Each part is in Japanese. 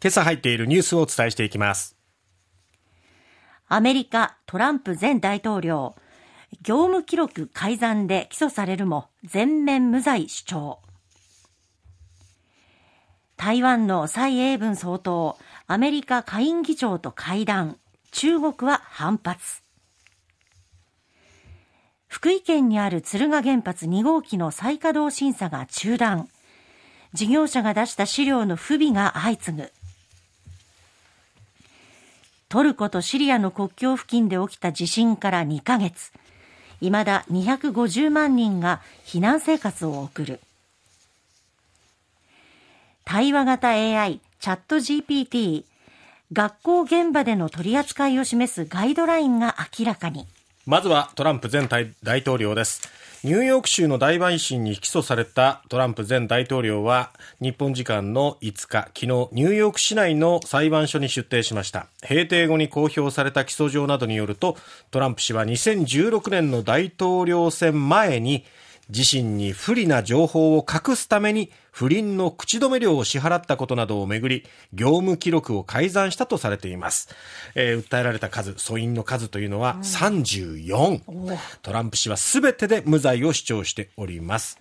今朝入っているニュースをお伝えしていきます。アメリカトランプ前大統領。業務記録改ざんで起訴されるも全面無罪主張。台湾の蔡英文総統アメリカ下院議長と会談。中国は反発。福井県にある敦賀原発2号機の再稼働審査が中断。事業者が出した資料の不備が相次ぐ。トルコとシリアの国境付近で起きた地震から2ヶ月。いまだ250万人が避難生活を送る。対話型 AI チャット GPT 学校現場での取り扱いを示すガイドラインが明らかに。まずはトランプ前大統領です。ニューヨーク州の大陪審に起訴されたトランプ前大統領は日本時間の5日、昨日ニューヨーク市内の裁判所に出廷しました。閉廷後に公表された起訴状などによるとトランプ氏は2016年の大統領選前に自身に不利な情報を隠すために不倫の口止め料を支払ったことなどをめぐり業務記録を改ざんしたとされています、えー、訴えられた数訴因の数というのは34、うん、トランプ氏は全てで無罪を主張しております。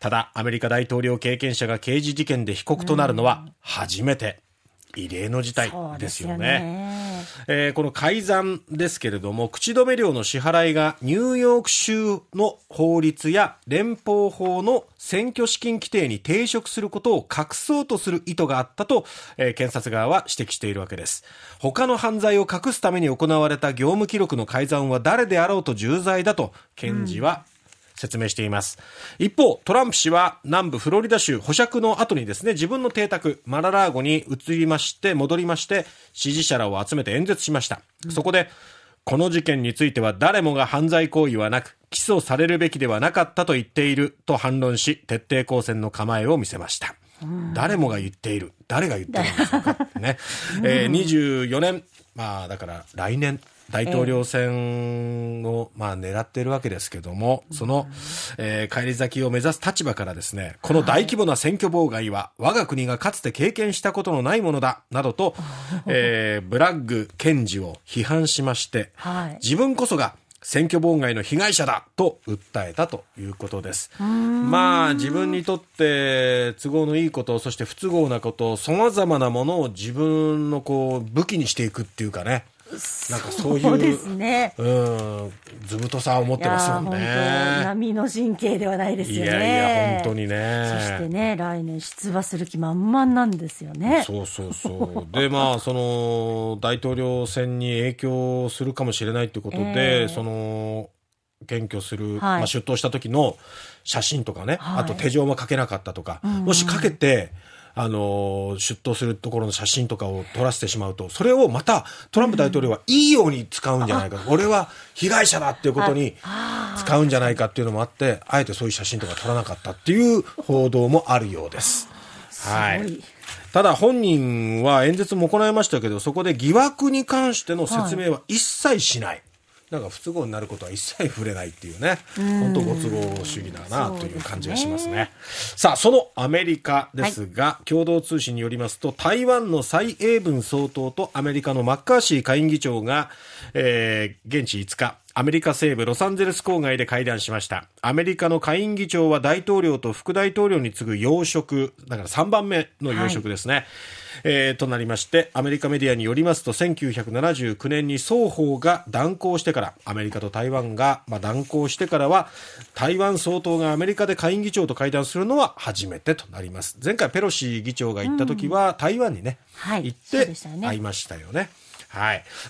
ただアメリカ大統領経験者が刑事事件で被告となるのは初めて、異例の事態ですよね。えー、この改ざんですけれども、口止め料の支払いがニューヨーク州の法律や連邦法の選挙資金規定に抵触することを隠そうとする意図があったと、えー、検察側は指摘しているわけです。他の犯罪を隠すために行われた業務記録の改ざんは誰であろうと重罪だと、検事は、うん説明しています。一方、トランプ氏は南部フロリダ州保釈の後にですね、自分の邸宅、マララーゴに移りまして、戻りまして、支持者らを集めて演説しました。そこで、この事件については誰もが犯罪行為はなく、起訴されるべきではなかったと言っていると反論し、徹底抗戦の構えを見せました。誰もが言っている。誰が言ってるんでしょうかね。えー、24年、まあだから来年大統領選を、まあ、狙っているわけですけども、その、えー、返り咲きを目指す立場からですね、この大規模な選挙妨害は、我が国がかつて経験したことのないものだ、などと、えー、ブラッグ検事を批判しまして、はい、自分こそが選挙妨害の被害者だと訴えたということです。まあ自分にとって都合のいいこと、そして不都合なこと、様々なものを自分のこう武器にしていくっていうかね。なんかそういうそうですね、うん、ずぶとさを持ってますもんね。波の神経ではないですよね。いやいや、本当にね。そしてね、来年出馬する気満々なんですよね。そうそうそう。で、まあ、その、大統領選に影響するかもしれないということで、えー、その、検挙する、はい、まあ、出頭した時の写真とかね、はい、あと手錠もかけなかったとか、うんうん、もしかけて、あの、出頭するところの写真とかを撮らせてしまうと、それをまたトランプ大統領はいいように使うんじゃないか。俺は被害者だっていうことに使うんじゃないかっていうのもあって、あえてそういう写真とか撮らなかったっていう報道もあるようです。はい。ただ本人は演説も行いましたけど、そこで疑惑に関しての説明は一切しない。なんか不都合になることは一切触れないっていうね、本当ご都合主義だなという感じがしますね。すね。さあ、そのアメリカですが、はい、共同通信によりますと、台湾の蔡英文総統とアメリカのマッカーシー下院議長が、えー、現地5日、アメリカ西部ロサンゼルス郊外で会談しました。アメリカの下院議長は大統領と副大統領に次ぐ要職、だから3番目の要職ですね。はいえー、となりまして、アメリカメディアによりますと、1979年に双方が断交してから、アメリカと台湾が、まあ、断交してからは、台湾総統がアメリカで下院議長と会談するのは初めてとなります。前回ペロシ議長が行った時は、台湾にね、はい、行って会いましたよね。はい。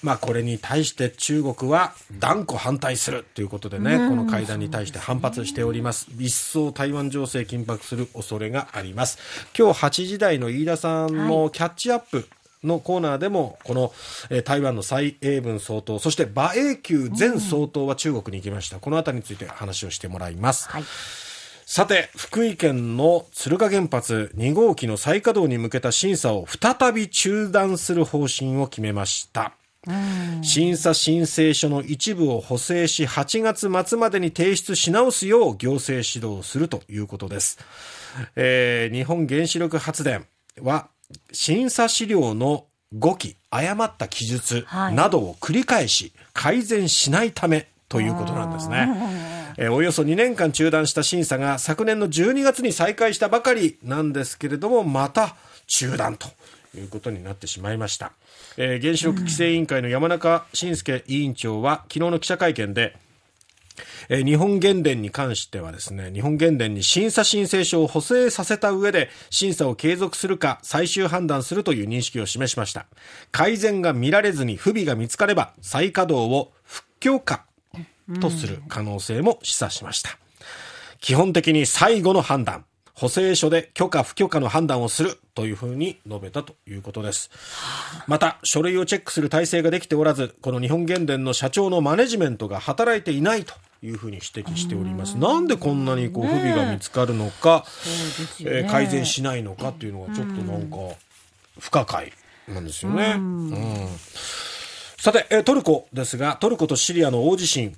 まあ、これに対して中国は断固反対するということでね、この会談に対して反発しております。一層台湾情勢緊迫する恐れがあります。今日8時台の飯田さんのキャッチアップ、のコーナーでも、この、えー、台湾の蔡英文総統、そして馬英九前総統は中国に行きました。このあたりについて話をしてもらいます。はいさて、福井県の敦賀原発2号機の再稼働に向けた審査を再び中断する方針を決めました。審査申請書の一部を補正し8月末までに提出し直すよう行政指導するということです。えー、日本原子力発電は審査資料の誤記、誤った記述などを繰り返し改善しないためということなんですね。えー、およそ2年間中断した審査が昨年の12月に再開したばかりなんですけれども、また中断ということになってしまいました。えー、原子力規制委員会の山中伸介委員長は昨日の記者会見で、えー、日本原電に関してはですね、日本原電に審査申請書を補正させた上で、審査を継続するか最終判断するという認識を示しました。改善が見られずに不備が見つかれば、再稼働を復強化とする可能性も示唆しました。基本的に最後の判断。補正書で許可不許可の判断をするというふうに述べたということです。また、書類をチェックする体制ができておらず、この日本原電の社長のマネジメントが働いていないというふうに指摘しております。なんでこんなにこう不備が見つかるのか、ねえー、改善しないのかっていうのがちょっとなんか不可解なんですよね。うん、さて、トルコですが、トルコとシリアの大地震、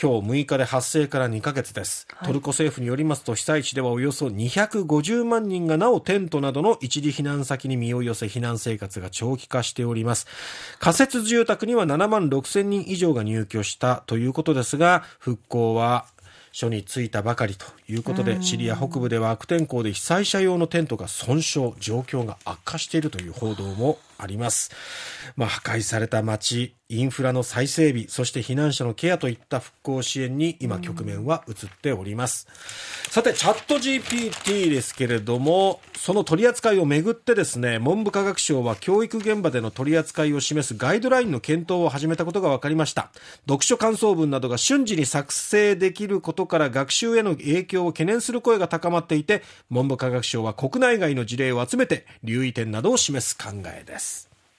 今日6日で発生から2ヶ月です、はい、トルコ政府によりますと被災地ではおよそ250万人がなおテントなどの一時避難先に身を寄せ避難生活が長期化しております。仮設住宅には7万6千人以上が入居したということですが復興は書に着いたばかりということで、シリア北部では悪天候で被災者用のテントが損傷、状況が悪化しているという報道もあります。まあ、破壊された街、インフラの再整備、そして避難者のケアといった復興支援に今局面は移っております。さて、チャット GPT ですけれども、その取り扱いをめぐってですね、文部科学省は教育現場での取り扱いを示すガイドラインの検討を始めたことが分かりました。読書感想文などが瞬時に作成できることから学習への影響を懸念する声が高まっていて、文部科学省は国内外の事例を集めて留意点などを示す考えです。